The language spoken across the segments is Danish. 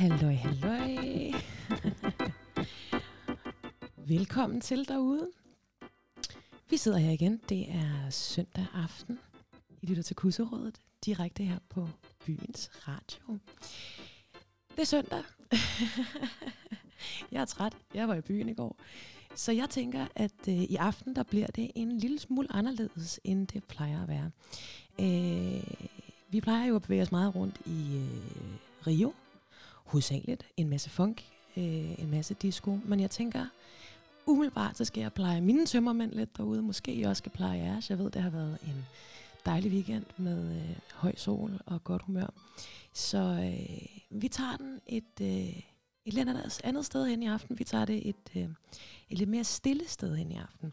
Halløj, halløj. Velkommen til derude. Vi sidder her igen. Det er søndag aften. I lytter til Kusserådet, direkte her på byens radio. Det er søndag. jeg er træt. Jeg var i byen i går. Så jeg tænker, at øh, i aften der bliver det en lille smule anderledes, end det plejer at være. Øh, vi plejer jo at bevæge os meget rundt i øh, Rio, hovedsageligt en masse funk, øh, en masse disco, men jeg tænker, umiddelbart så skal jeg pleje mine tømmermænd lidt derude, måske jeg også skal pleje jeres. Jeg ved, det har været en dejlig weekend med øh, høj sol og godt humør. Så øh, vi tager den et, øh, et lidt andet, andet sted hen i aften. Vi tager det et, øh, et lidt mere stille sted hen i aften.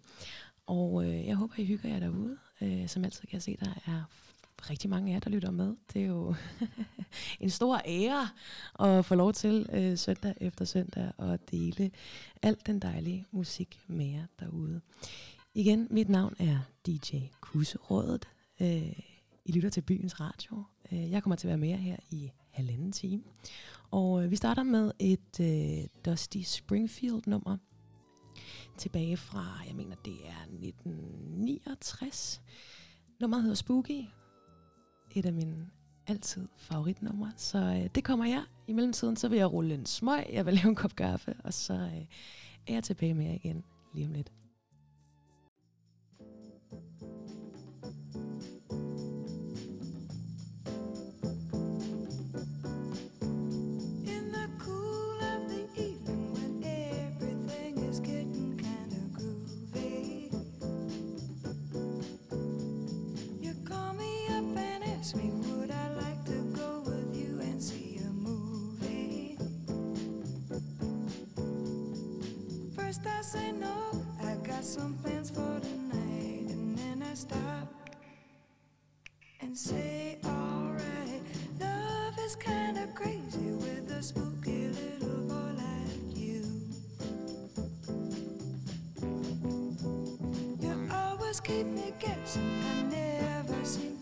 Og øh, jeg håber, I hygger jer derude. Øh, som altid kan jeg se, der er rigtig mange af jer, der lytter med. Det er jo en stor ære at få lov til øh, søndag efter søndag at dele alt den dejlige musik med jer derude. Igen, mit navn er DJ Kusserådet. Øh, I lytter til Byens Radio. Øh, jeg kommer til at være med jer her i halvanden time. Og øh, vi starter med et øh, Dusty Springfield-nummer tilbage fra, jeg mener det er 1969. Nummeret hedder Spooky, et af mine altid favoritnumre. Så øh, det kommer jeg. I mellemtiden så vil jeg rulle en smøg, jeg vil lave en kop kaffe, og så øh, er jeg tilbage med jer igen lige om lidt. Say no, I got some plans for tonight, and then I stop and say, alright, love is kinda crazy with a spooky little boy like you. You always keep me guessing, I never seem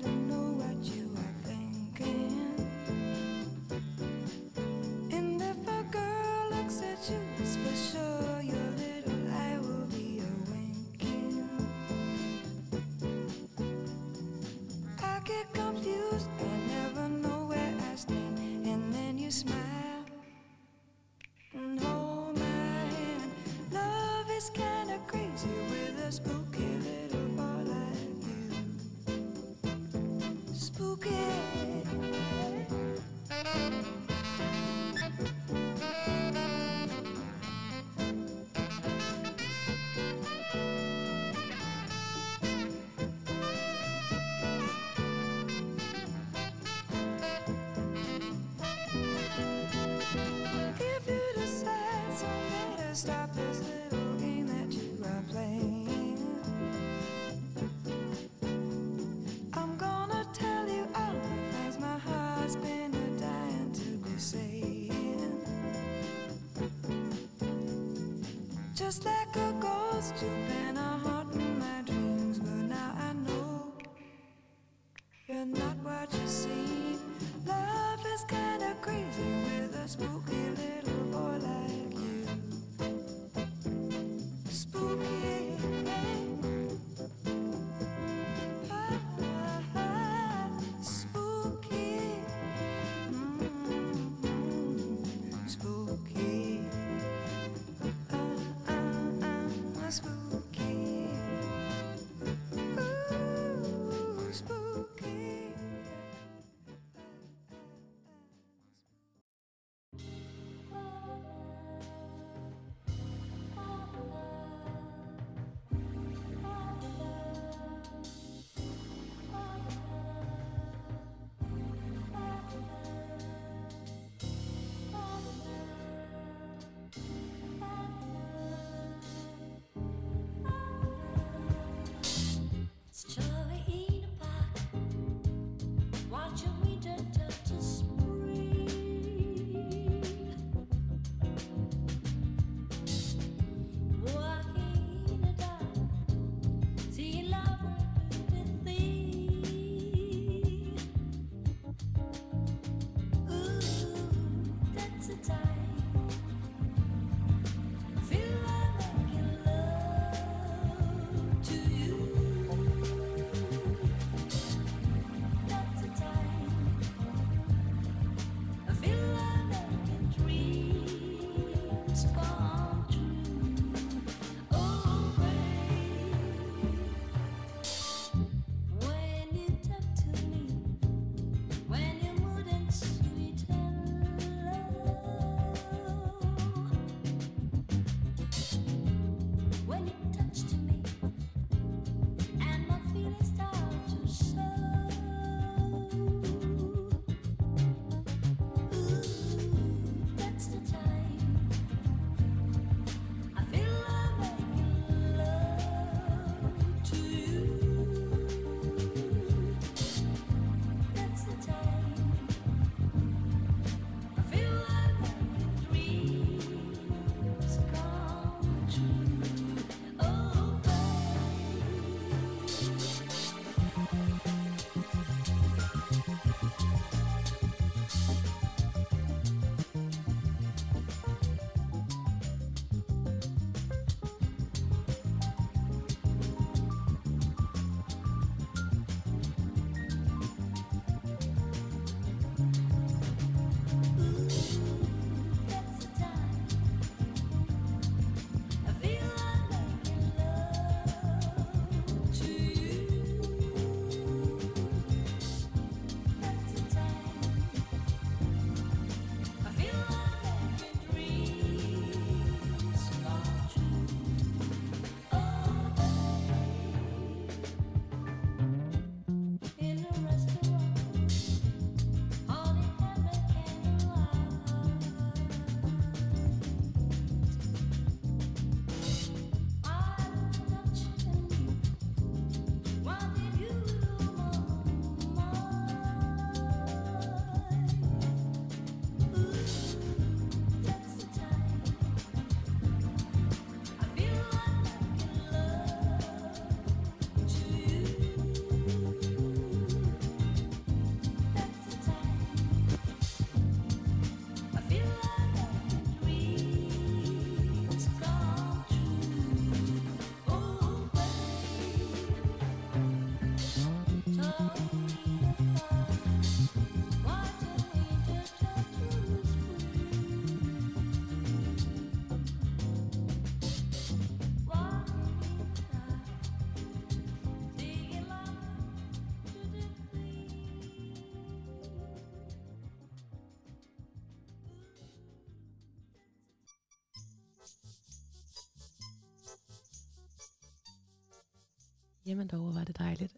Jamen dog, var det dejligt.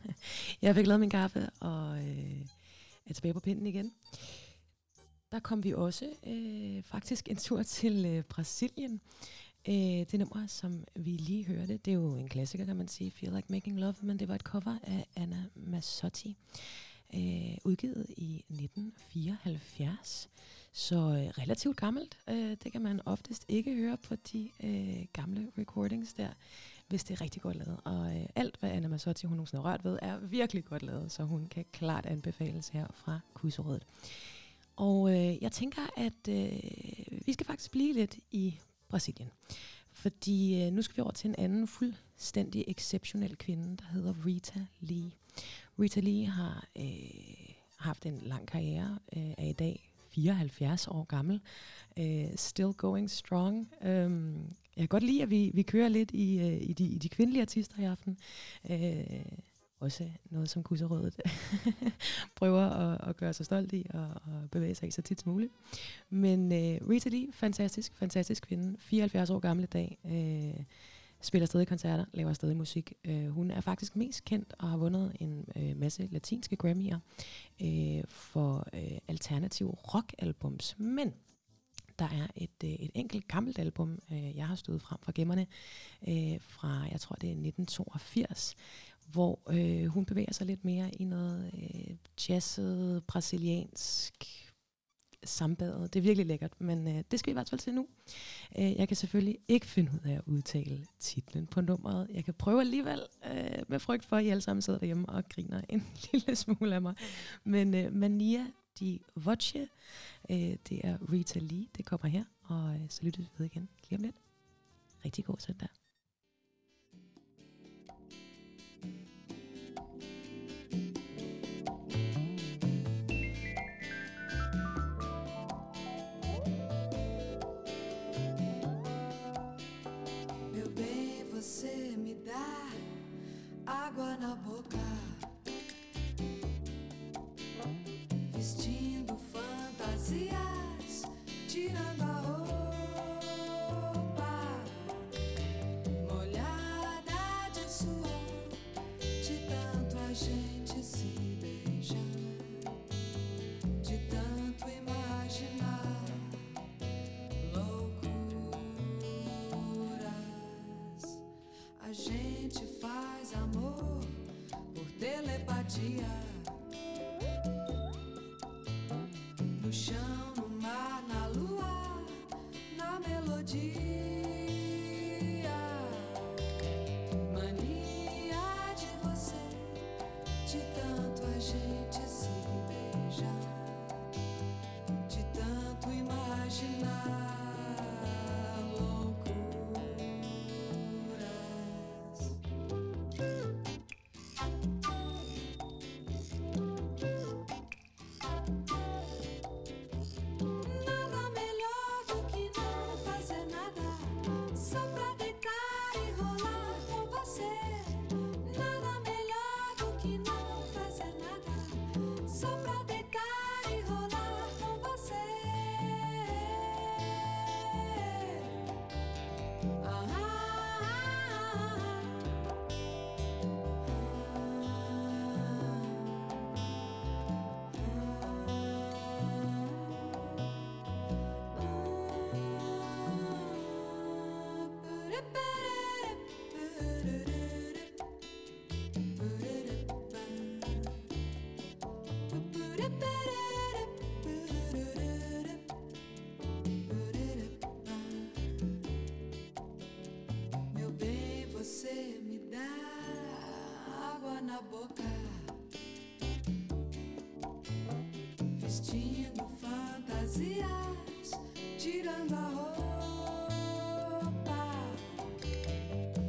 jeg fik lavet min kaffe og øh, er tilbage på pinden igen. Der kom vi også øh, faktisk en tur til øh, Brasilien. Øh, det nummer, som vi lige hørte, det er jo en klassiker, kan man sige, Feel Like Making Love, men det var et cover af Anna Massotti, øh, udgivet i 1974. Så øh, relativt gammelt. Øh, det kan man oftest ikke høre på de øh, gamle recordings der, hvis det er rigtig godt lavet. Og øh, alt, hvad Anna Masotti, hun nogensinde har rørt ved, er virkelig godt lavet, så hun kan klart anbefales her fra Kuserådet. Og øh, jeg tænker, at øh, vi skal faktisk blive lidt i Brasilien. Fordi øh, nu skal vi over til en anden fuldstændig exceptionel kvinde, der hedder Rita Lee. Rita Lee har øh, haft en lang karriere, øh, er i dag 74 år gammel. Uh, still going strong. Um, jeg kan godt lide, at vi, vi kører lidt i, øh, i, de, i de kvindelige artister i aften. Øh, også noget, som Kusserødet prøver at, at gøre sig stolt i og, og bevæge sig i så tit som muligt. Men øh, Rita Lee, fantastisk, fantastisk kvinde. 74 år gammel i dag. Øh, spiller stadig koncerter, laver stadig musik. Øh, hun er faktisk mest kendt og har vundet en øh, masse latinske Grammy'er øh, for øh, alternative rockalbums. Men der er et, øh, et enkelt gammelt album, øh, jeg har stået frem fra gemmerne, uh, fra, jeg tror det er 1982, hvor hun bevæger sig lidt mere i noget uh, jazzet, brasiliansk, sambadet. Det er virkelig lækkert, men øh, det skal vi i hvert fald til nu. Øh, jeg kan selvfølgelig ikke finde ud af at udtale titlen på nummeret. Jeg kan prøve alligevel, øh, med frygt for, at I alle sammen sidder derhjemme og griner en lille smule af mig. Men øh, Mania di Voce, øh, det er Rita Lee, det kommer her, og øh, så lytter vi ved igen lige om lidt. Rigtig god søndag. Vestindo fantasias, tirando a roupa.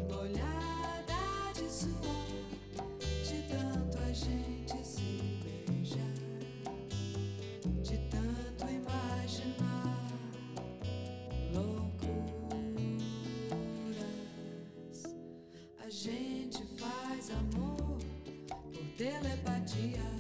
Molhada de suor, de tanto a gente se beijar. De tanto imaginar loucuras. A gente faz amor por telepatia.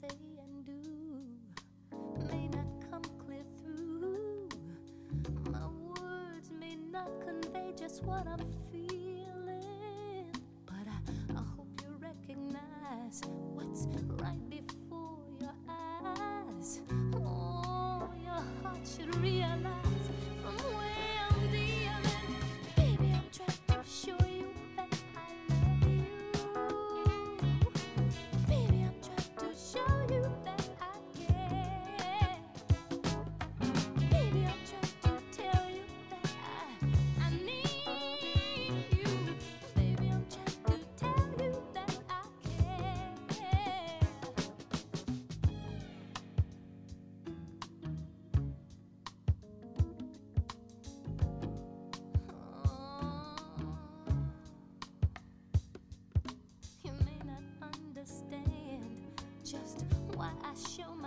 say and do may not come clear through. My words may not convey just what I'm feeling. Just why I show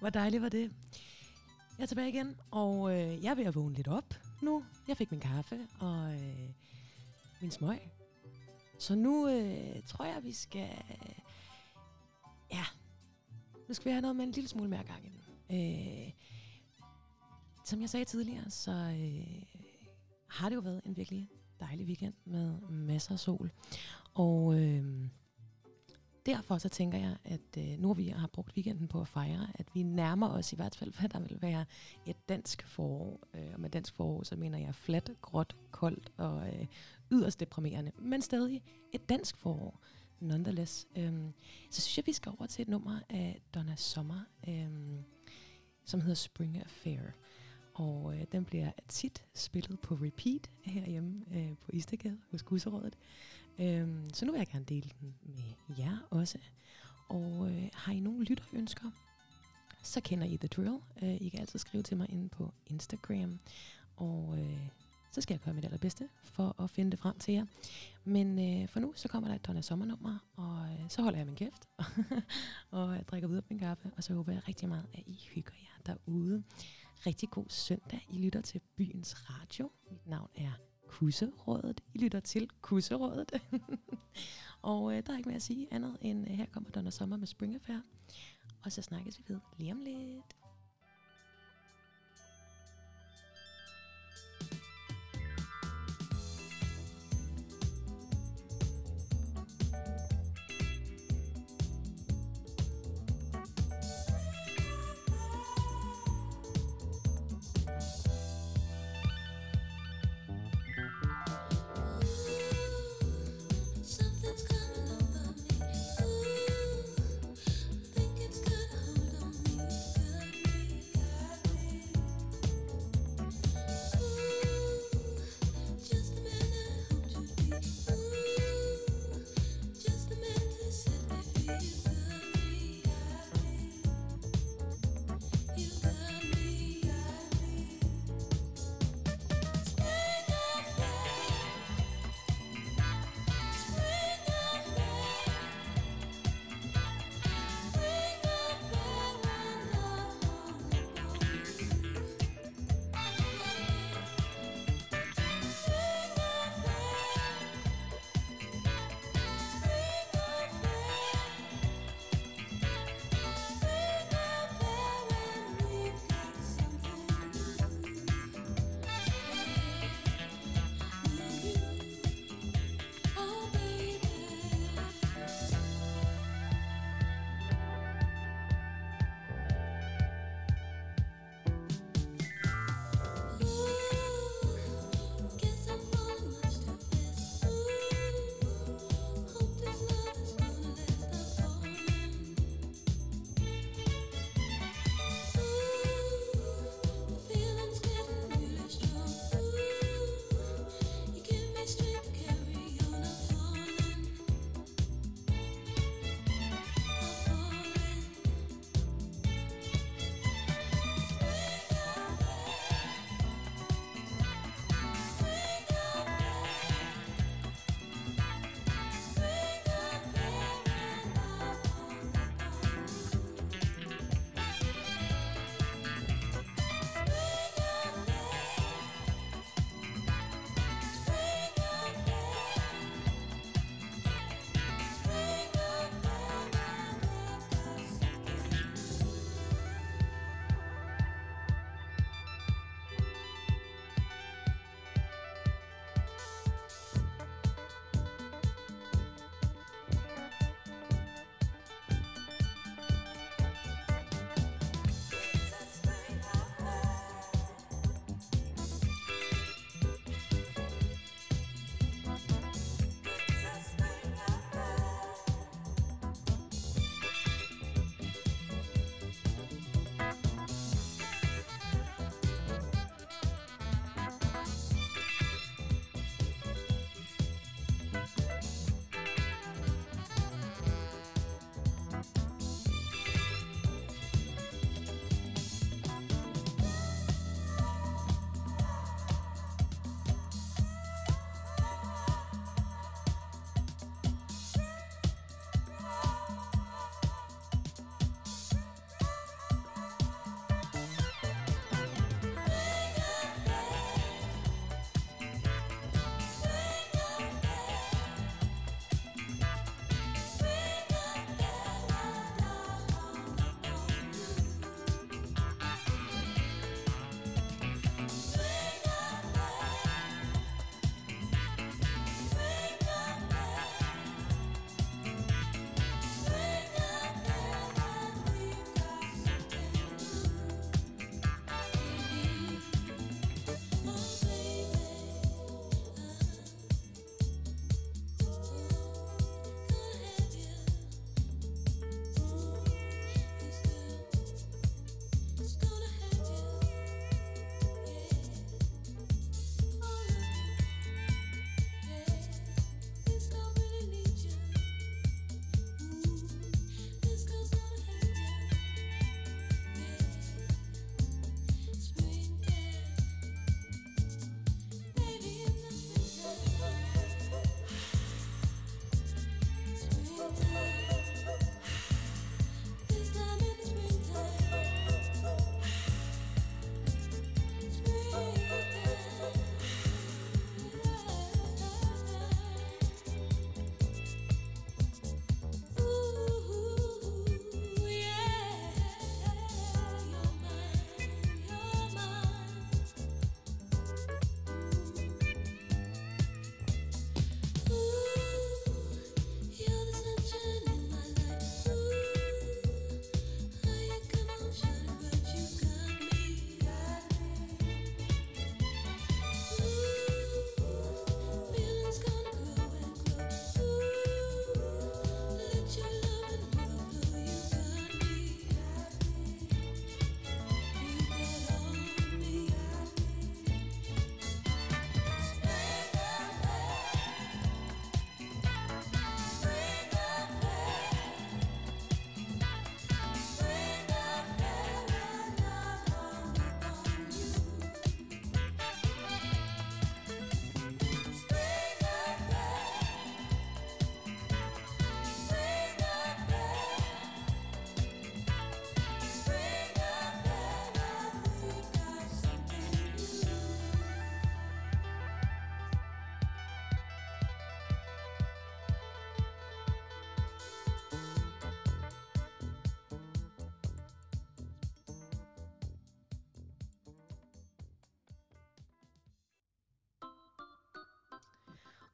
Hvor dejligt var det. Jeg er tilbage igen, og øh, jeg er ved at vågne lidt op nu. Jeg fik min kaffe og øh, min smøg. Så nu øh, tror jeg, vi skal... Ja, nu skal vi have noget med en lille smule mere gang i. Øh, som jeg sagde tidligere, så øh, har det jo været en virkelig dejlig weekend med masser af sol. Og øh, derfor så tænker jeg, at øh, nu vi har brugt weekenden på at fejre, at vi nærmer os i hvert fald, hvad der vil være et dansk forår. Øh, og med dansk forår, så mener jeg fladt, gråt, koldt og øh, yderst deprimerende. Men stadig et dansk forår, nonetheless. Øh, så synes jeg, vi skal over til et nummer af Donna Sommer, øh, som hedder Spring Affair. Og øh, den bliver tit spillet på repeat herhjemme øh, på Istegade hos Gusserådet. Øhm, så nu vil jeg gerne dele den med jer også. Og øh, har I nogle lytterønsker, så kender I The Drill. Øh, I kan altid skrive til mig inde på Instagram. Og øh, så skal jeg gøre mit allerbedste for at finde det frem til jer. Men øh, for nu, så kommer der et Donna Sommernummer, og øh, så holder jeg min kæft, og jeg drikker videre på min kaffe, og så håber jeg rigtig meget, at I hygger jer derude. Rigtig god søndag. I lytter til Byens Radio. Mit navn er Kusserådet. I lytter til Kusserådet. og øh, der er ikke mere at sige andet end, øh, her kommer Donna Sommer med Spring Affair. Og så snakkes vi ved lige om lidt.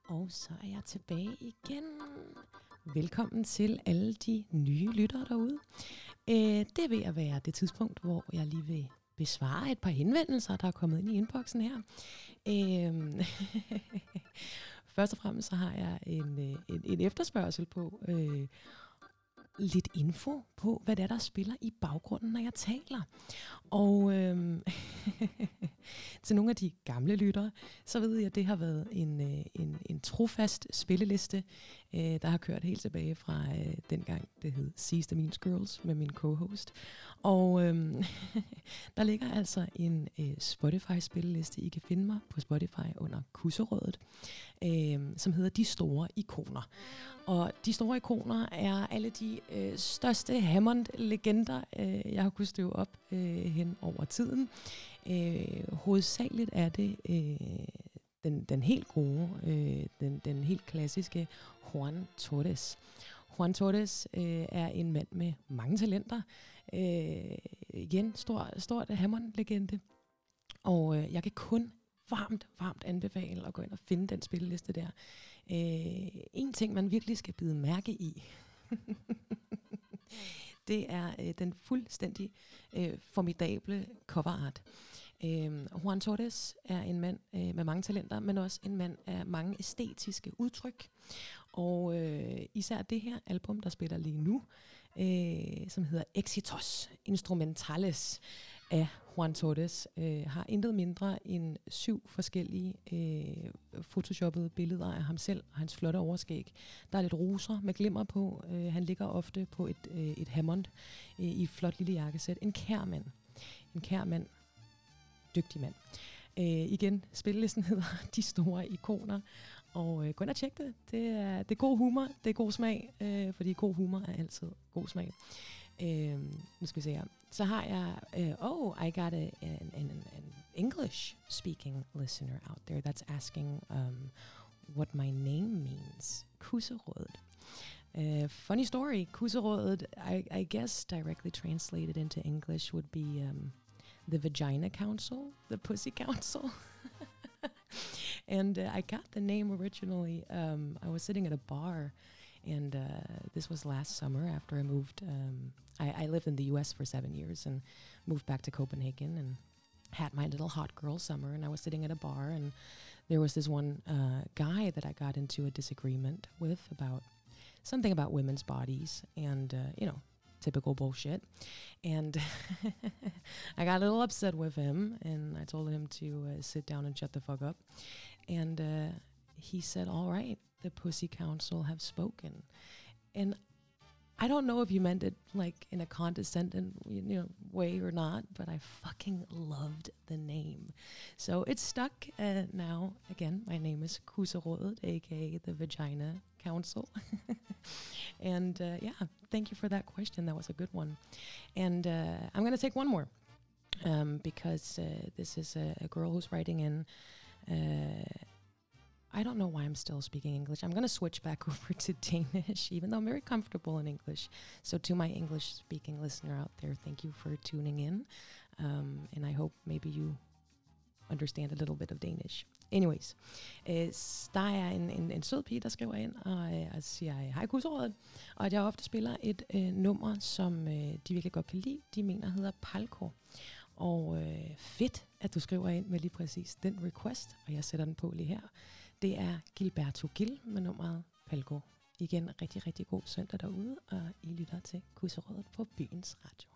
Og så er jeg tilbage igen. Velkommen til alle de nye lyttere derude. Øh, det er ved at være det tidspunkt, hvor jeg lige vil besvare et par henvendelser, der er kommet ind i inboxen her. Øh, først og fremmest så har jeg en, øh, en, en efterspørgsel på øh, lidt info på, hvad det er, der spiller i baggrunden, når jeg taler. Og øh, til nogle af de gamle lyttere, så ved jeg, at det har været en, øh, en, en trofast spilleliste, øh, der har kørt helt tilbage fra øh, dengang, det hed Seize the Means Girls med min co-host. Og øhm, der ligger altså en øh, Spotify-spilleliste, I kan finde mig på Spotify under Kusserådet, øh, som hedder De Store Ikoner. Og de store ikoner er alle de øh, største Hammond-legender, øh, jeg har kunnet støve op øh, hen over tiden. Øh, hovedsageligt er det øh, den, den helt gode, øh, den, den helt klassiske Juan Torres. Juan Torres øh, er en mand med mange talenter. Øh, igen, stor, stort Hammond-legende. Og øh, jeg kan kun varmt, varmt anbefale at gå ind og finde den spilleliste der. Øh, en ting, man virkelig skal bide mærke i, det er øh, den fuldstændig øh, formidable cover art. Øh, Juan Torres er en mand øh, med mange talenter, men også en mand af mange æstetiske udtryk. Og øh, især det her album, der spiller lige nu, øh, som hedder Exitos Instrumentales, af Juan Torres øh, har intet mindre end syv forskellige øh, photoshoppede billeder af ham selv og hans flotte overskæg. Der er lidt roser med glimmer på. Øh, han ligger ofte på et, øh, et Hammond øh, i et flot lille jakkesæt. En kær mand. En kær mand. Dygtig mand. Øh, igen, spillelisten hedder De Store Ikoner. Og øh, gå ind og tjek det. Det er, det er god humor, det er god smag, øh, fordi god humor er altid god smag. Øh, nu skal vi se her. Så har jeg, uh, oh, I got a, an, an, an English speaking listener out there that's asking um, what my name means. Kuserod. Uh, funny story, Kuserod, I, I guess directly translated into English would be um, the Vagina Council, the Pussy Council. and uh, I got the name originally. Um, I was sitting at a bar and uh, this was last summer after I moved. Um, I, I, lived in the U.S. for seven years and moved back to Copenhagen and had my little hot girl summer. And I was sitting at a bar, and there was this one uh, guy that I got into a disagreement with about something about women's bodies, and uh, you know, typical bullshit. And I got a little upset with him, and I told him to uh, sit down and shut the fuck up. And uh, he said, "All right." the Pussy Council have spoken. And I don't know if you meant it like in a condescending you know way or not, but I fucking loved the name. So it's stuck uh, now. Again, my name is Kusarådet, aka the Vagina Council. and uh, yeah, thank you for that question. That was a good one. And uh, I'm going to take one more um, because uh, this is a, a, girl who's writing in uh, I don't know why I'm still speaking English. I'm going to switch back over to Danish, even though I'm very comfortable in English. So, to my English speaking listener out there, thank you for tuning in. Um, and I hope maybe you understand a little bit of Danish. Anyways, øh, der er en, en, en sød pige, der skriver ind og, øh, og siger, hej kursåret, og at jeg ofte spiller et øh, nummer, som øh, de virkelig godt kan lide. De mener hedder Palko. Og øh, fedt, at du skriver ind med lige præcis den request, og jeg sætter den på lige her. Det er Gilberto Gil med nummeret Palgo. Igen rigtig, rigtig god søndag derude, og I lytter til Kusserådet på Byens Radio.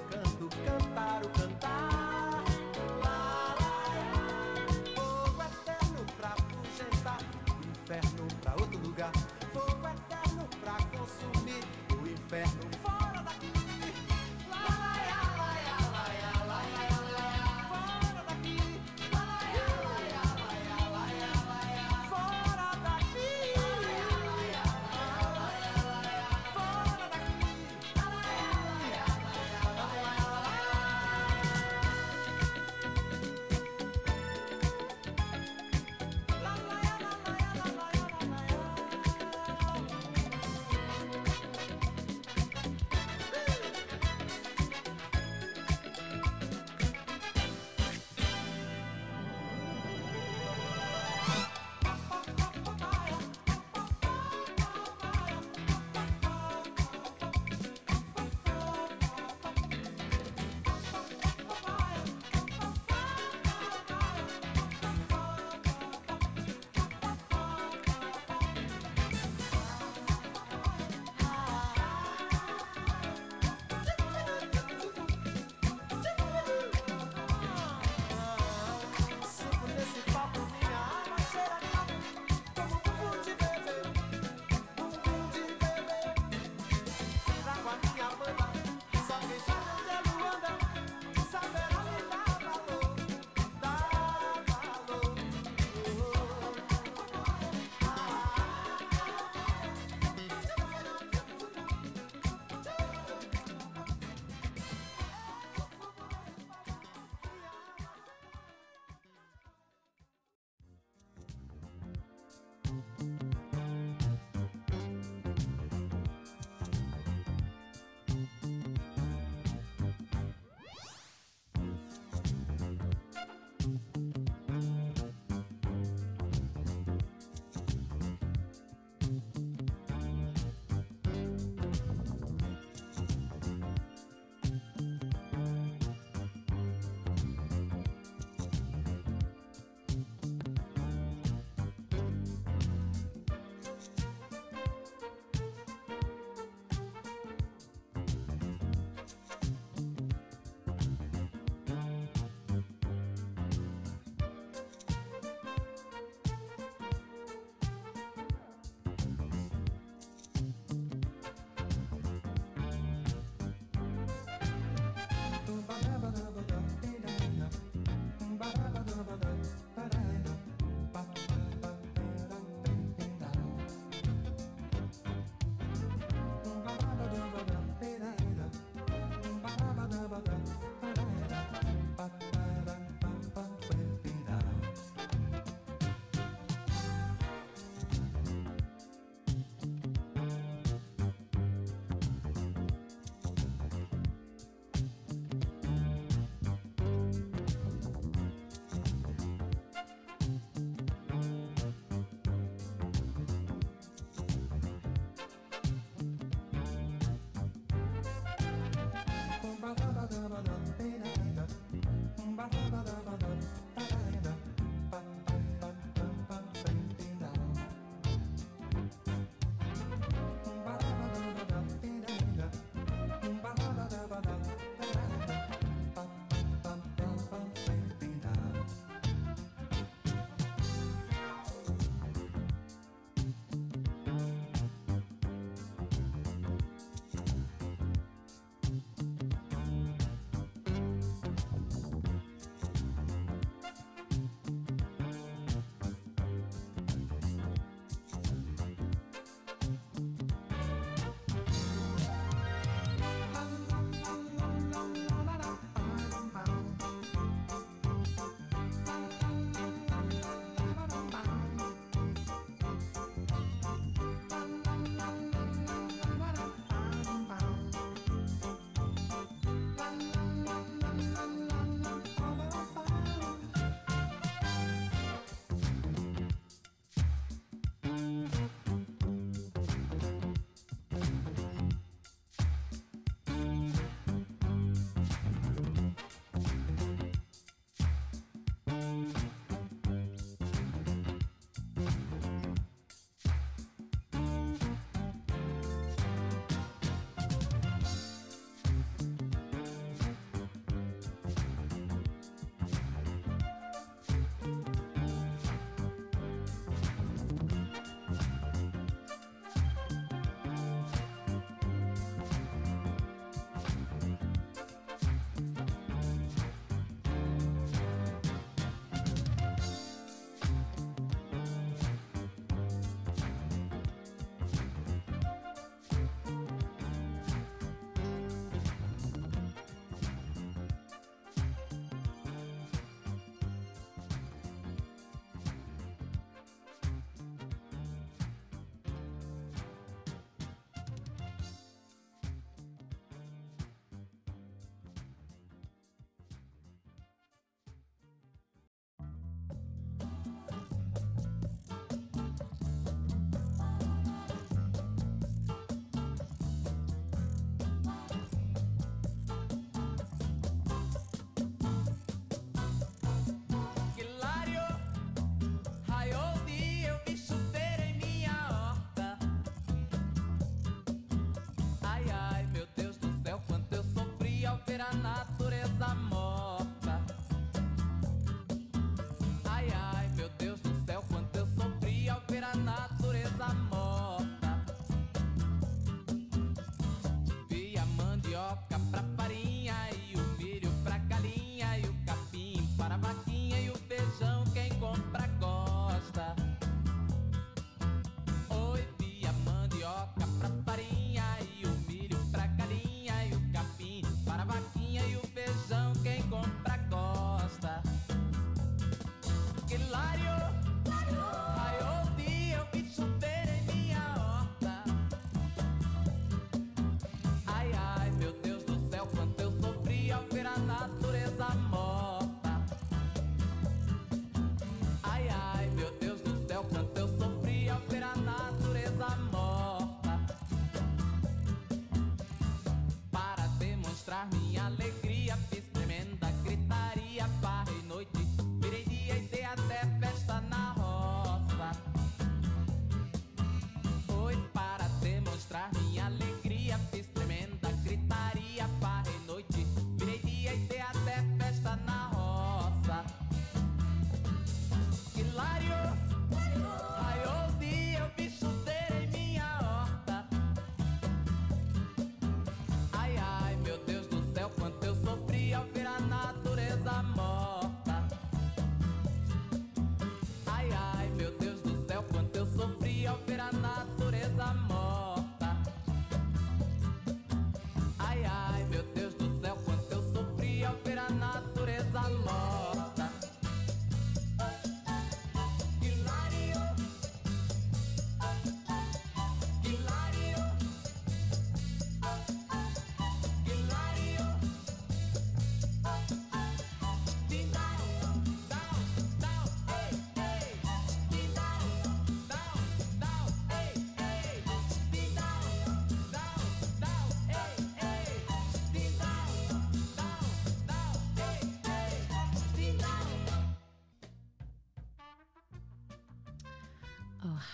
demonstrar minha alegria,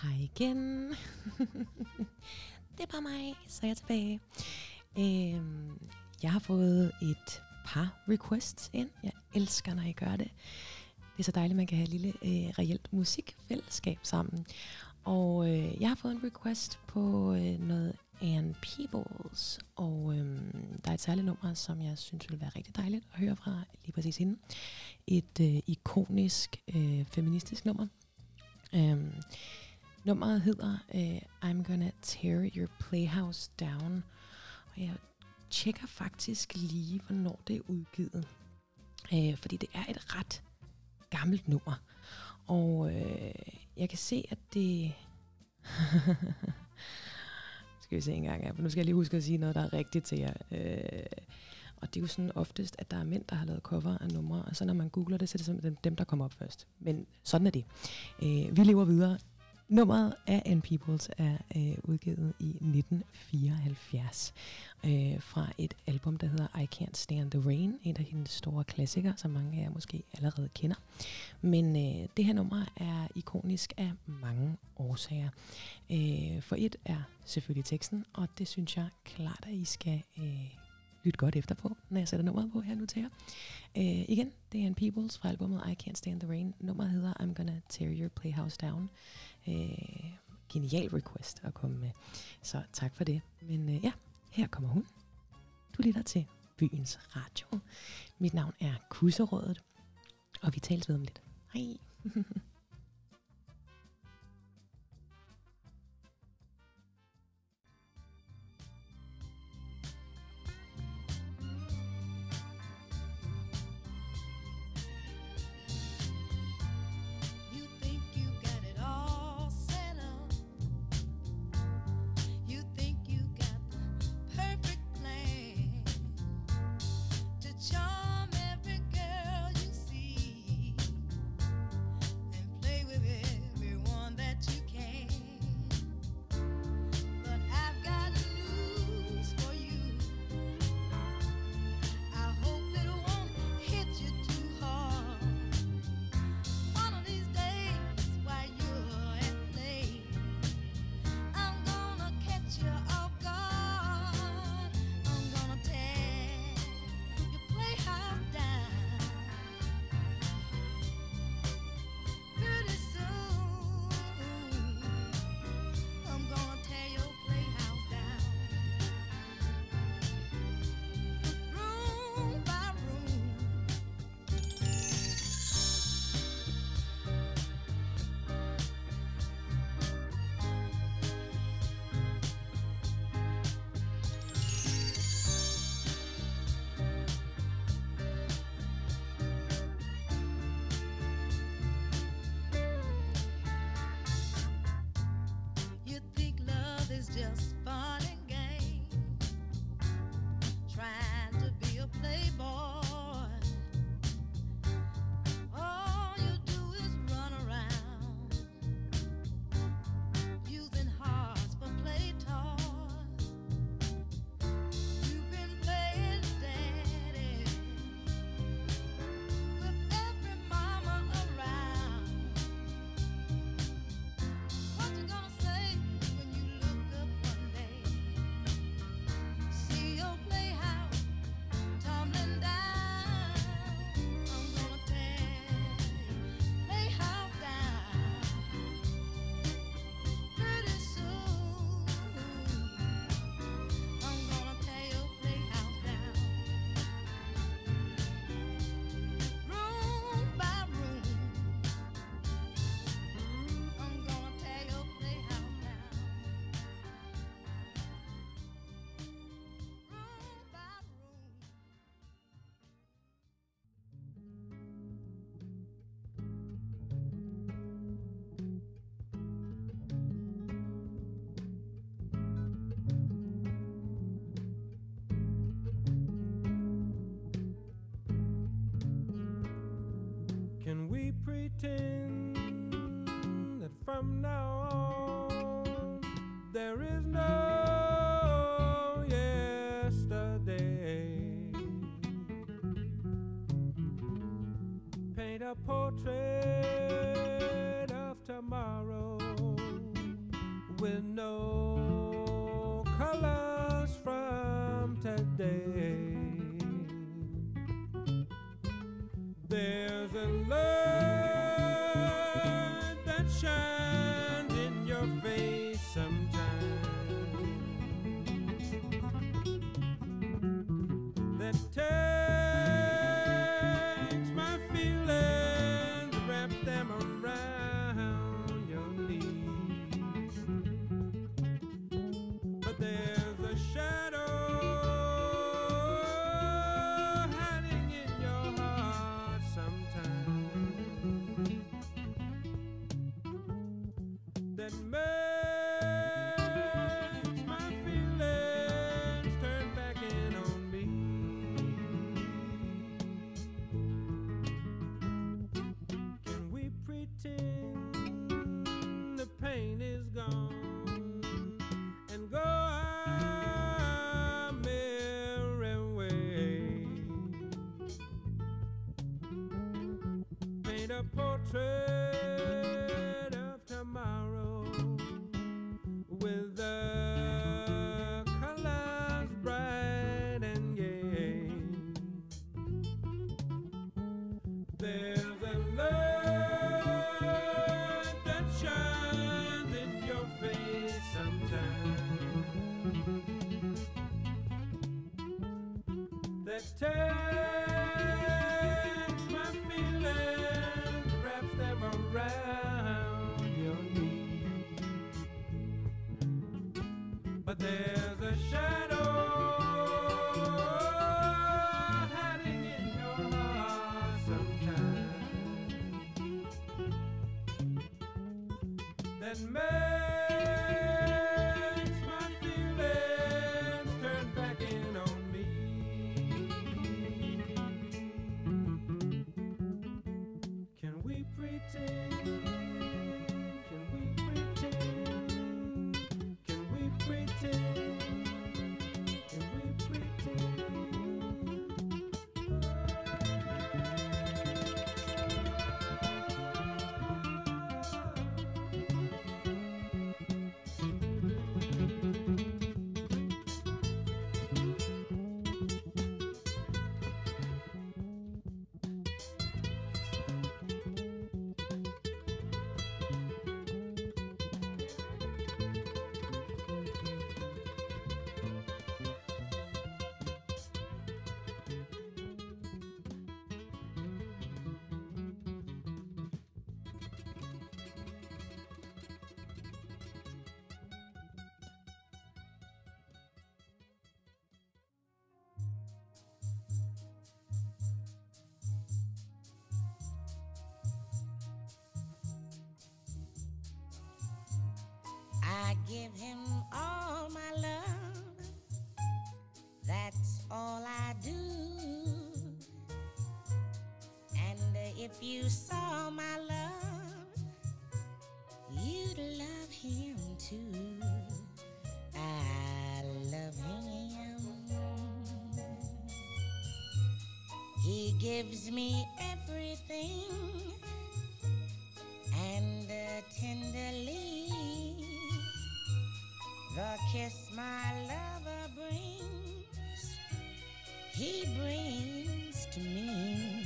hej igen. det er bare mig, så er jeg tilbage. Øhm, jeg har fået et par requests ind. Jeg elsker, når I gør det. Det er så dejligt, at man kan have et lille øh, reelt musikfællesskab sammen. Og øh, jeg har fået en request på øh, noget Anne Peebles. Og øh, der er et særligt nummer, som jeg synes vil være rigtig dejligt at høre fra lige præcis hende. Et øh, ikonisk øh, feministisk nummer. Øh, nummeret hedder uh, I'm Gonna Tear Your Playhouse Down. Og jeg tjekker faktisk lige, hvornår det er udgivet. Uh, fordi det er et ret gammelt nummer. Og uh, jeg kan se, at det... skal vi se en gang her, for nu skal jeg lige huske at sige noget, der er rigtigt til jer. Øh, og det er jo sådan oftest, at der er mænd, der har lavet cover af numre, og så når man googler det, så er det simpelthen dem, der kommer op først. Men sådan er det. Øh, vi lever videre. Nummeret af N Peoples er øh, udgivet i 1974 øh, fra et album, der hedder I Can't Stand the Rain, en af hendes store klassikere, som mange af jer måske allerede kender. Men øh, det her nummer er ikonisk af mange årsager. Øh, for et er selvfølgelig teksten, og det synes jeg klart, at I skal øh, lytte godt efter på, når jeg sætter nummeret på her nu til jer. Øh, igen, det er en Peoples fra albumet I Can't Stand the Rain. Nummeret hedder I'm Gonna Tear Your Playhouse Down. Øh, genial request at komme med. Så tak for det. Men øh, ja, her kommer hun. Du lytter til Byens Radio. Mit navn er Kusserådet, og vi tales ved om lidt. Hej. we pretend that from now on there is no yesterday? Paint a portrait takes my feelings, wraps them around your knees. But there's a shadow hiding in your heart sometimes that makes give him all my love. That's all I do. And if you saw my love, you'd love him too. I love him. He gives me the kiss my lover brings, he brings to me.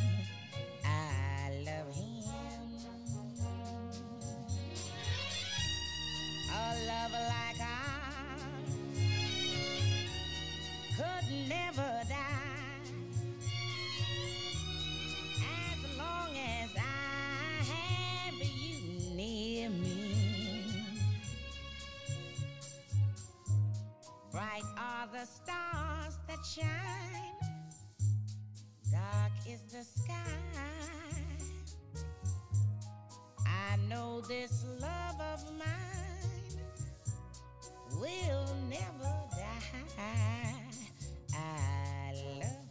Dark is the sky. I know this love of mine will never die. I love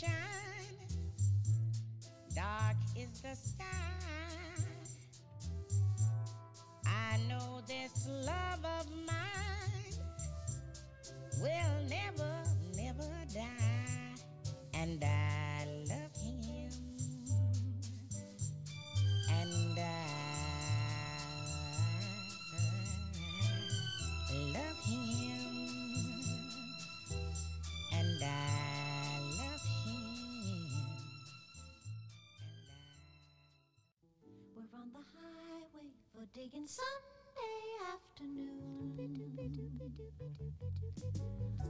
shine. Sunday afternoon.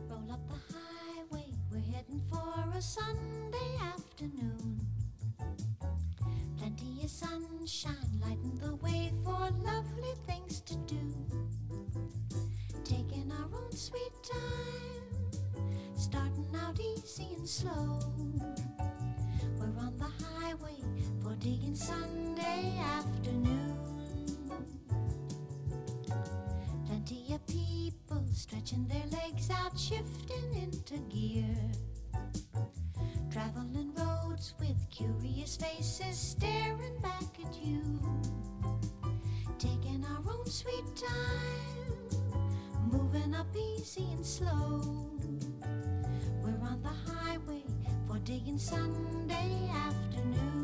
Roll up the highway, we're heading for a Sunday afternoon. Plenty of sunshine, lighting the way for lovely things to do. Taking our own sweet time, starting out easy and slow. shifting into gear. Traveling roads with curious faces staring back at you. Taking our own sweet time, moving up easy and slow. We're on the highway for digging Sunday afternoon.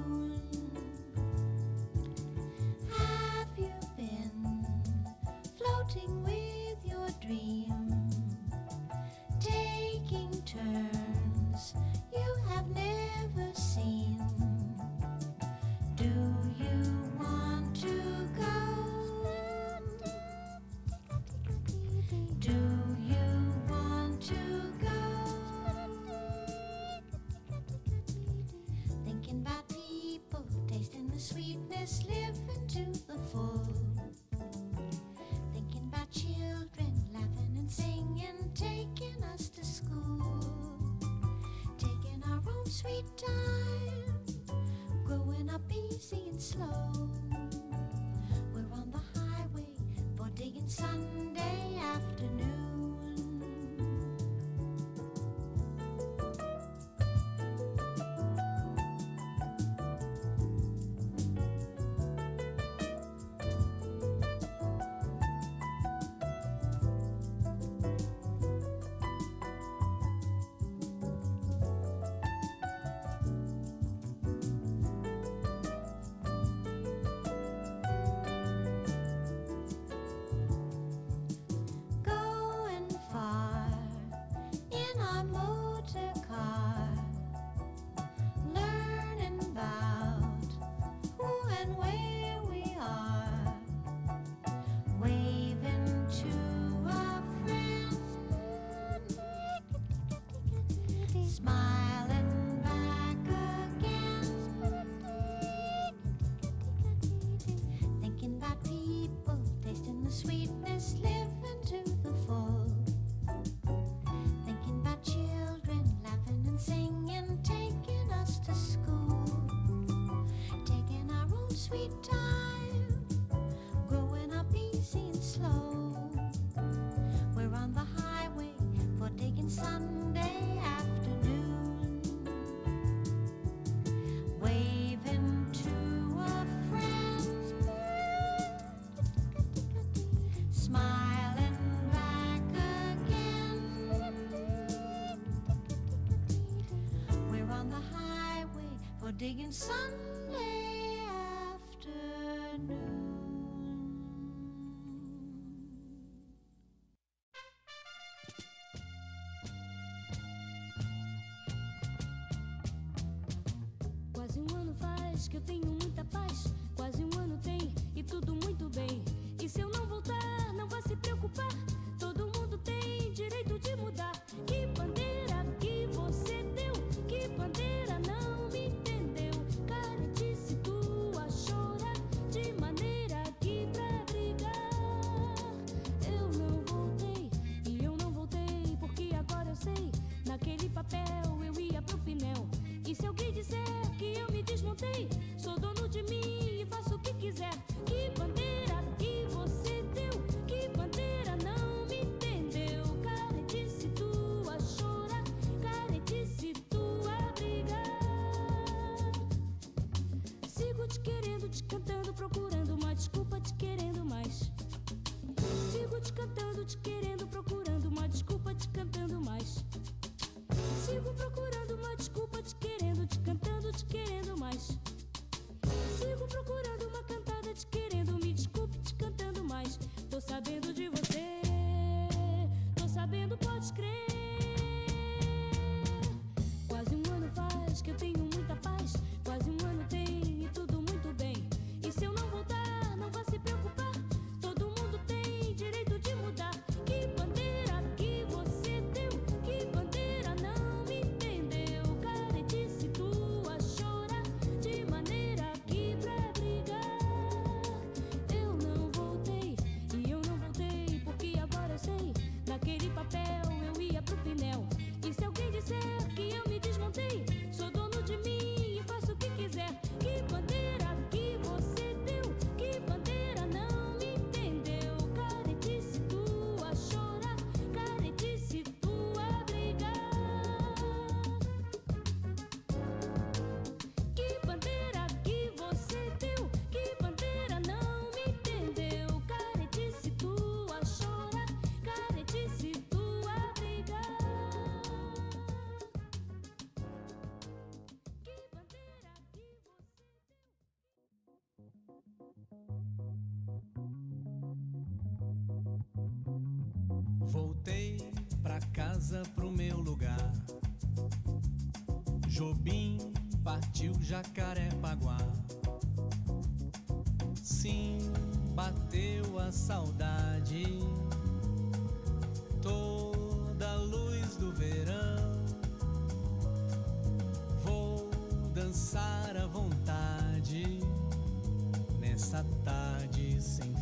and sunny. Let me get it. casa pro meu lugar. Jobim partiu Jacarepaguá. Sim, bateu a saudade. Toda a luz do verão. Vou dançar à vontade nessa tarde sem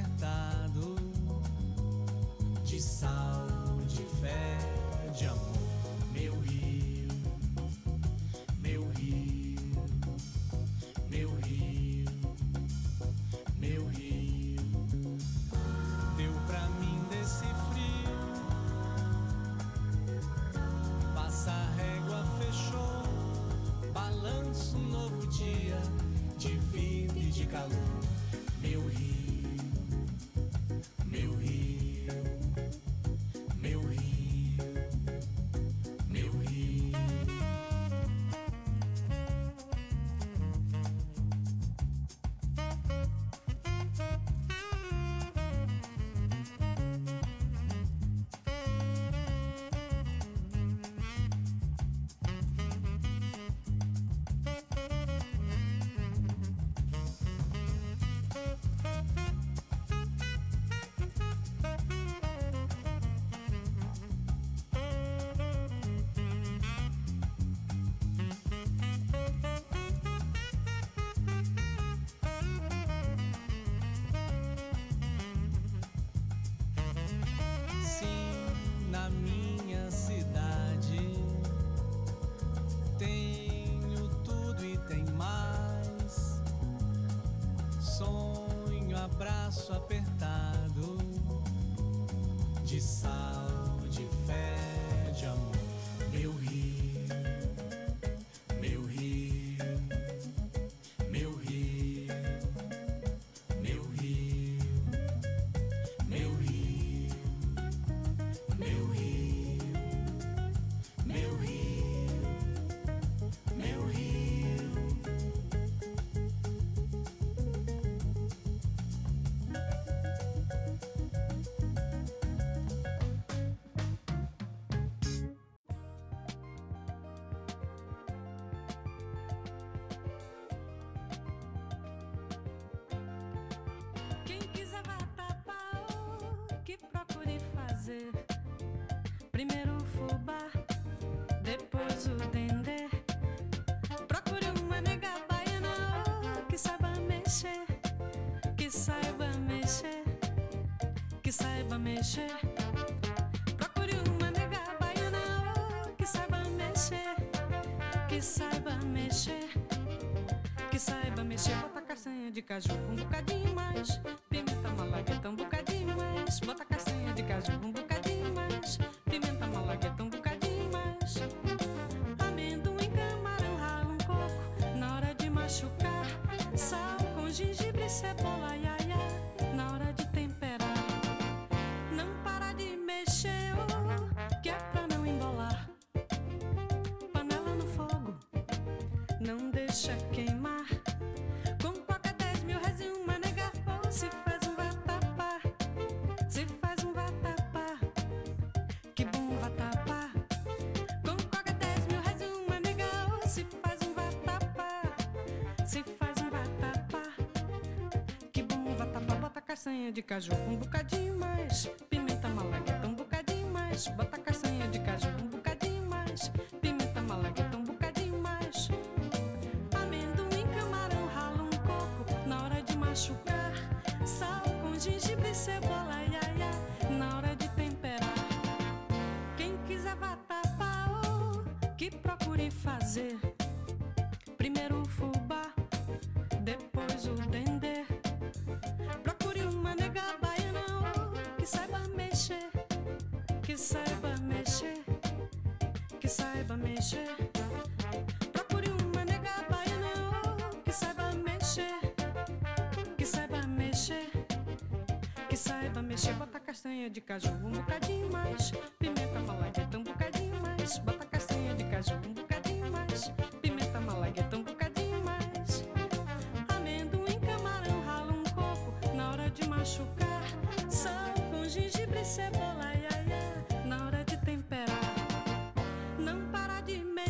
está apertar. que saiba mexer, que saiba mexer, bota castanha de caju com um bocadinho mais. castanha de caju, um bocadinho mais. Pimenta malagueta, um bocadinho mais. Bota castanha de caju, um bocadinho mais. Pimenta malagueta, um bocadinho mais. Amendoim, camarão, ralo um coco na hora de machucar. Sal com gengibre, cebola, iaia, na hora de temperar. Quem quiser vatapá, que procure fazer Procure uma nega baiana oh, que saiba mexer. Que saiba mexer. Que saiba mexer. Bota castanha de caju um bocadinho mais.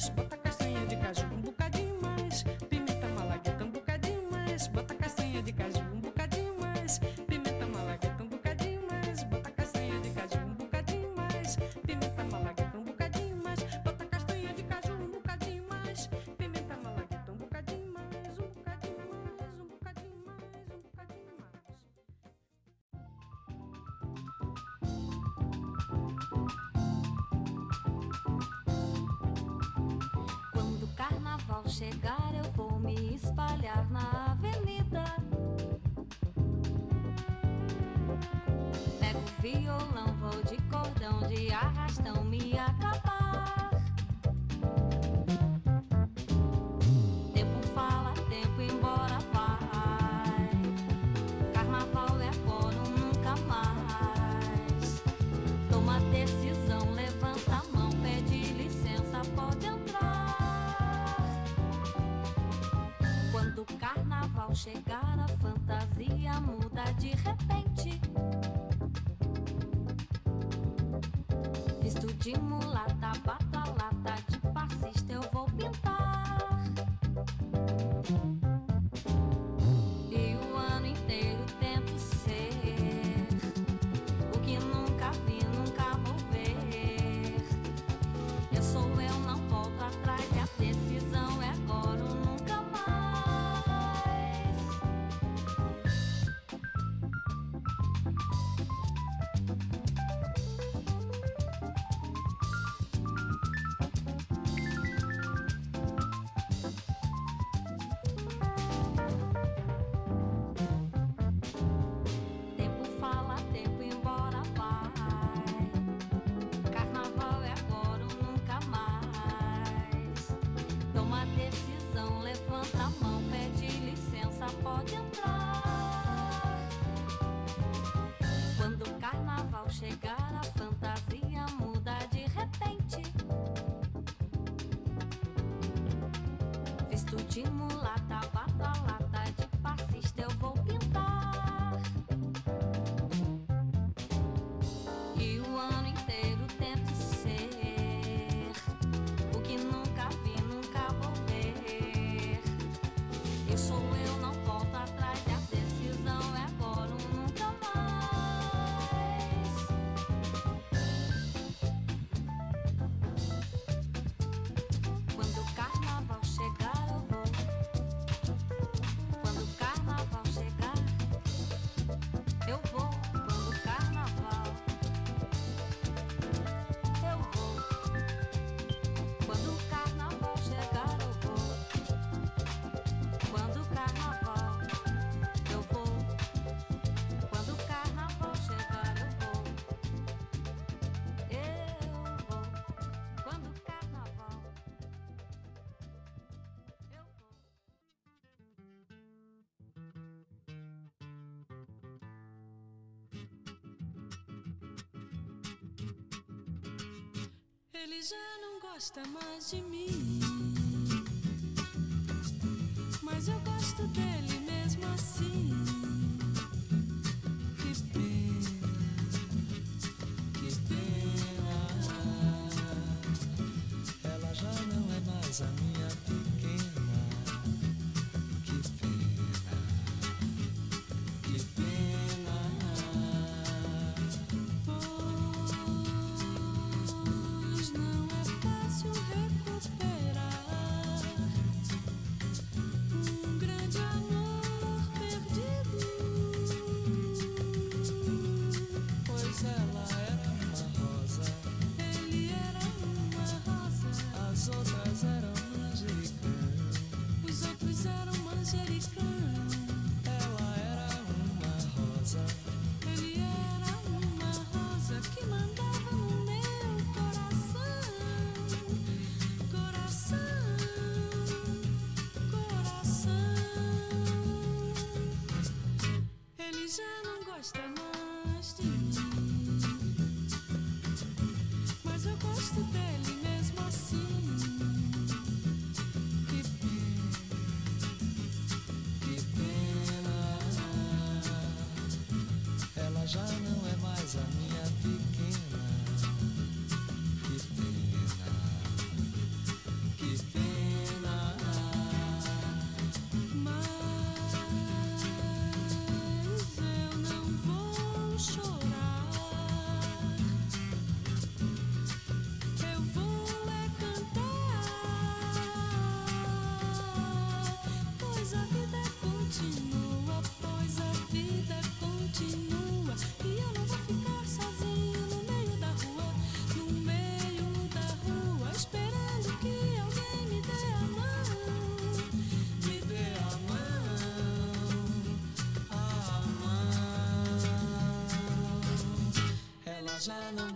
mais, bota castanha de caju um bocadinho mais, pimenta malagueta um bocadinho mais, bota castanha de caju um bocadinho mais, pimenta malagueta um bocadinho mais, bota castanha de caju um bocadinho mais, pimenta malagueta lugar eu vou me espalhar na avenida. Pego violão. chegar, a fantasia muda de repente. de. Ele já não gosta mais de mim. Mas eu gosto dele mesmo assim. Marciano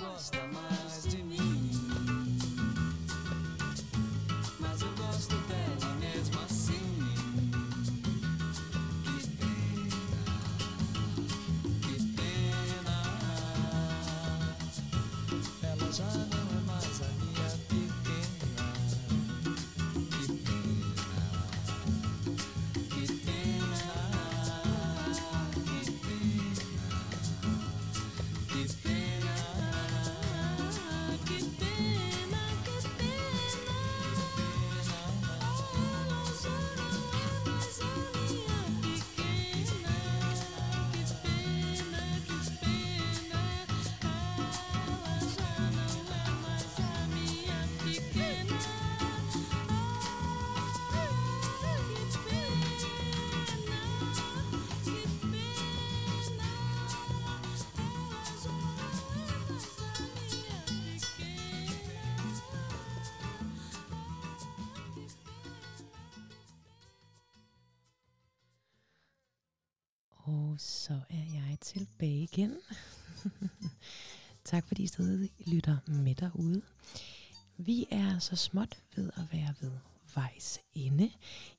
Og så er jeg tilbage igen. tak fordi I stadig lytter med derude. Vi er så småt ved at være ved vejs ende.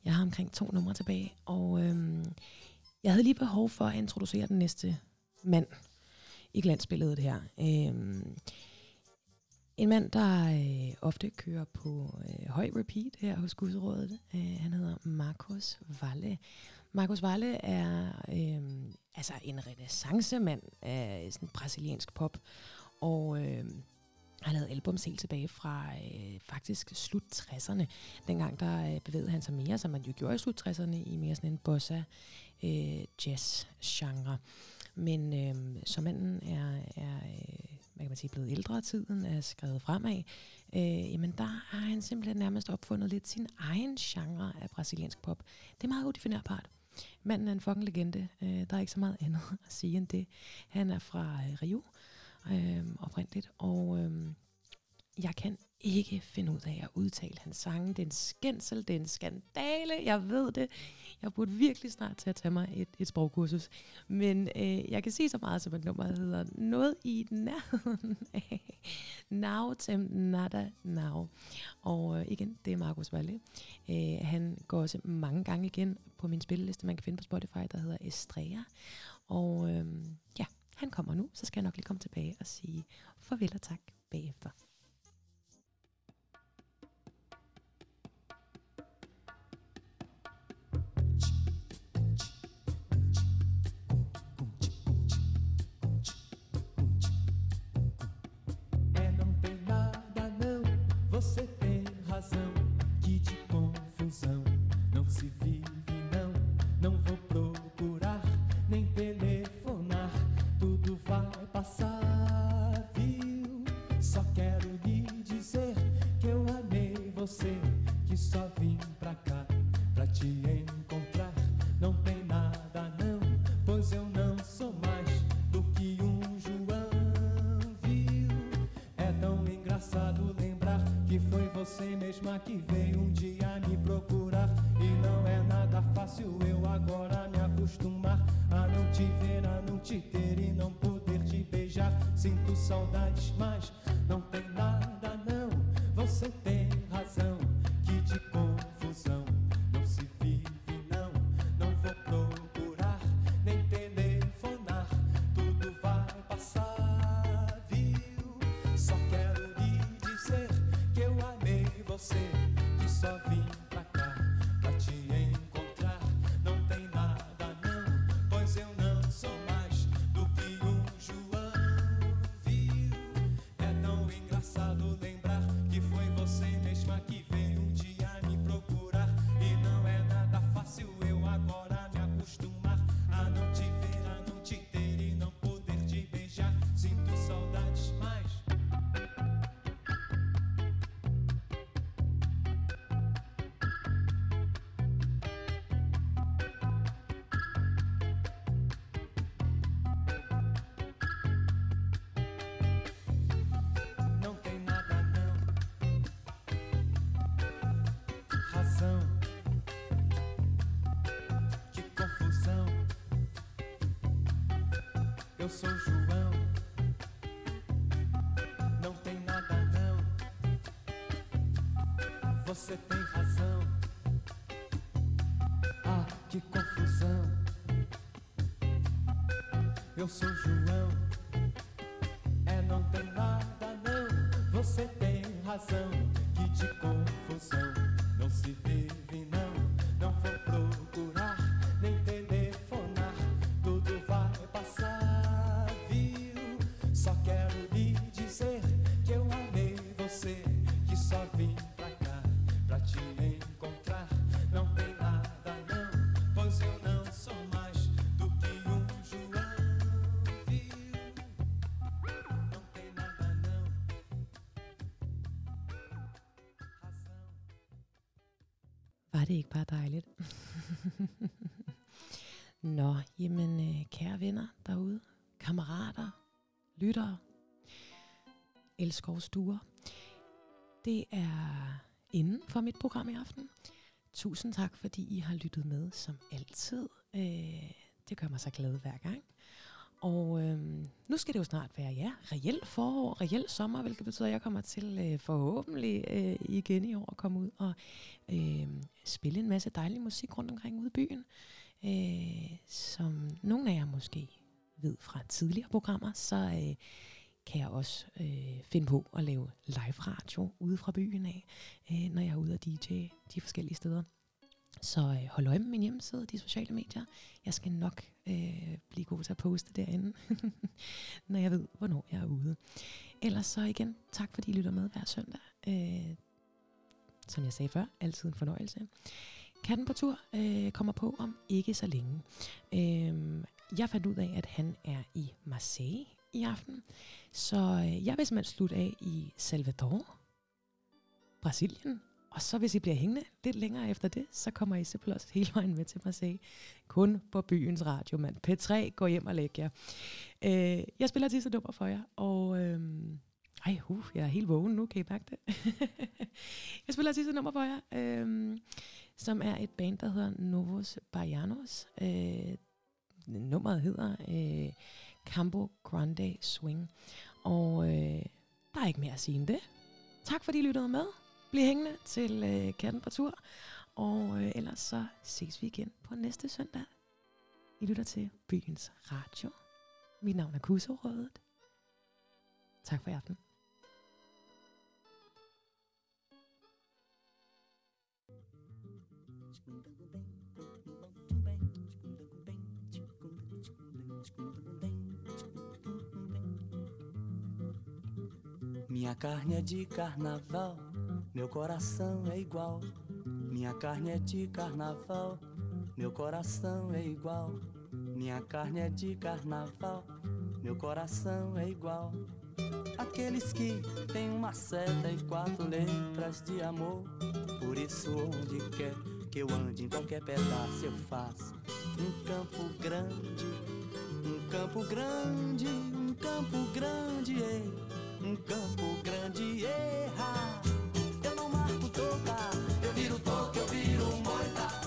Jeg har omkring to numre tilbage, og øhm, jeg havde lige behov for at introducere den næste mand i glansbilledet her. Øhm, en mand, der øh, ofte kører på øh, høj repeat her hos Gudsrådet. Øh, han hedder Markus Valle. Markus Valle er øh, altså en renaissancemand af sådan brasiliansk pop, og øh, han lavede albums helt tilbage fra øh, faktisk slut 60'erne. Dengang der øh, bevægede han sig mere, som man jo gjorde i slut 60'erne, i mere sådan en bossa øh, jazz genre. Men øh, som manden er, er øh, hvad kan man sige, blevet ældre, tiden er skrevet fremad, øh, jamen der har han simpelthen nærmest opfundet lidt sin egen genre af brasiliansk pop. Det er meget udefinerbart. Manden er en fucking legende. Øh, der er ikke så meget andet at sige end det. Han er fra øh, Rio øh, oprindeligt, og øh, jeg kan ikke finde ud af at udtale hans sange. Det er en skændsel, det er en skandale, jeg ved det. Jeg burde virkelig snart til at tage mig et, et sprogkursus. Men øh, jeg kan sige så meget, som at nummeret hedder noget i nærheden af Now Tem Nada Now. Og øh, igen, det er Markus Valle. Øh, han går også mange gange igen på min spilleliste, man kan finde på Spotify, der hedder Estrella. Og øh, ja, han kommer nu, så skal jeg nok lige komme tilbage og sige farvel og tak bagefter. Só quero lhe dizer que eu amei você, que só vim pra cá pra te encontrar. Eu sou João, Var det ikke bare dejligt? Nå, jamen øh, kære venner derude, kammerater, lyttere, elskovstuer. Det er inden for mit program i aften. Tusind tak, fordi I har lyttet med som altid. Øh, det gør mig så glad hver gang. Og øhm, nu skal det jo snart være, ja, reelt forår, reelt sommer, hvilket betyder, at jeg kommer til øh, forhåbentlig øh, igen i år at komme ud og øh, spille en masse dejlig musik rundt omkring ude i byen. Øh, som nogle af jer måske ved fra tidligere programmer, så øh, kan jeg også øh, finde på at lave live radio ude fra byen af, øh, når jeg er ude og DJ de forskellige steder. Så øh, hold øje med min hjemmeside, og de sociale medier. Jeg skal nok øh, blive god til at poste derinde, når jeg ved, hvornår jeg er ude. Ellers så igen, tak fordi I lytter med hver søndag. Øh, som jeg sagde før, altid en fornøjelse. Katten på tur øh, kommer på om ikke så længe. Øh, jeg fandt ud af, at han er i Marseille i aften. Så øh, jeg vil simpelthen slutte af i Salvador, Brasilien. Og så hvis I bliver hængende lidt længere efter det, så kommer I simpelthen også hele vejen med til Marseille. Kun på byens radio, mand. P3, gå hjem og læg jer. Øh, jeg spiller sidste nummer for jer, og... Øh, ej, uh, jeg er helt vågen nu, kan I mærke det? jeg spiller sidste nummer for jer, øh, som er et band, der hedder Novos Barianos. Øh, nummeret hedder øh, Campo Grande Swing. Og øh, der er ikke mere at sige end det. Tak fordi I lyttede med. Bliv hængende til øh, Katten på tur. Og øh, ellers så ses vi igen på næste søndag. I lytter til Byens Radio. Mit navn er Kusorødet. Tak for i aften. Minha carne é de carnaval, Meu coração é igual, minha carne é de carnaval. Meu coração é igual, minha carne é de carnaval. Meu coração é igual. Aqueles que têm uma seta e quatro letras de amor. Por isso, onde quer que eu ande, em qualquer pedaço eu faço um campo grande, um campo grande, um campo grande, ei, um campo grande, erra. Eu não marco toca, eu viro toca, eu viro moita.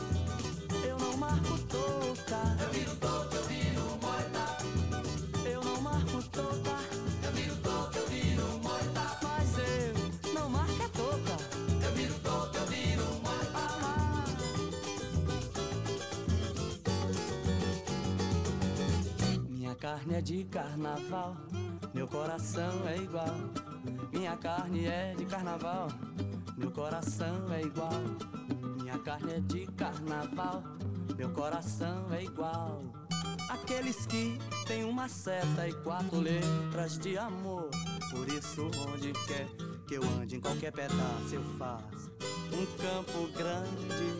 Eu não marco toca, eu viro toca, eu viro moita. Eu não marco toca, eu viro toca, eu viro moita. Mas eu não marco é toca, eu viro toca, eu viro moita. Minha carne é de carnaval, meu coração é igual. Minha carne é de carnaval, meu coração é igual. Minha carne é de carnaval, meu coração é igual. Aqueles que têm uma seta e quatro letras de amor. Por isso, onde quer que eu ande, em qualquer pedaço eu faço um campo grande,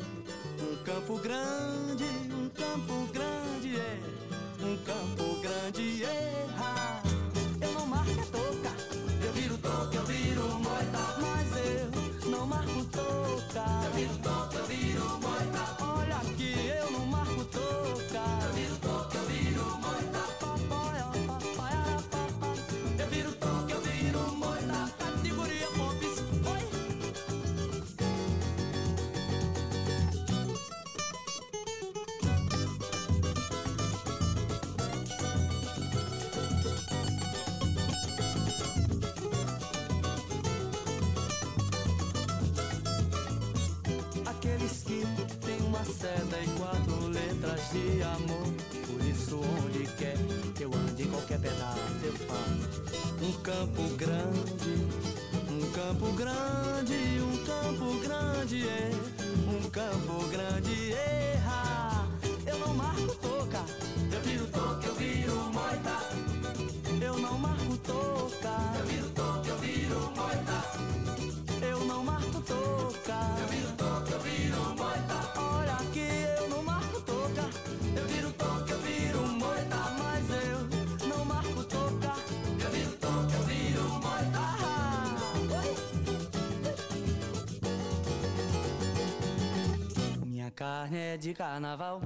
um campo grande, um campo grande, é, um campo grande. Eu time. Qualquer pedaço eu faço um campo grande, um campo grande, um campo grande, é, um campo grande, erra. Eu não marco toca, eu viro toca, eu viro moita. Eu não marco toca, carne é de carnaval,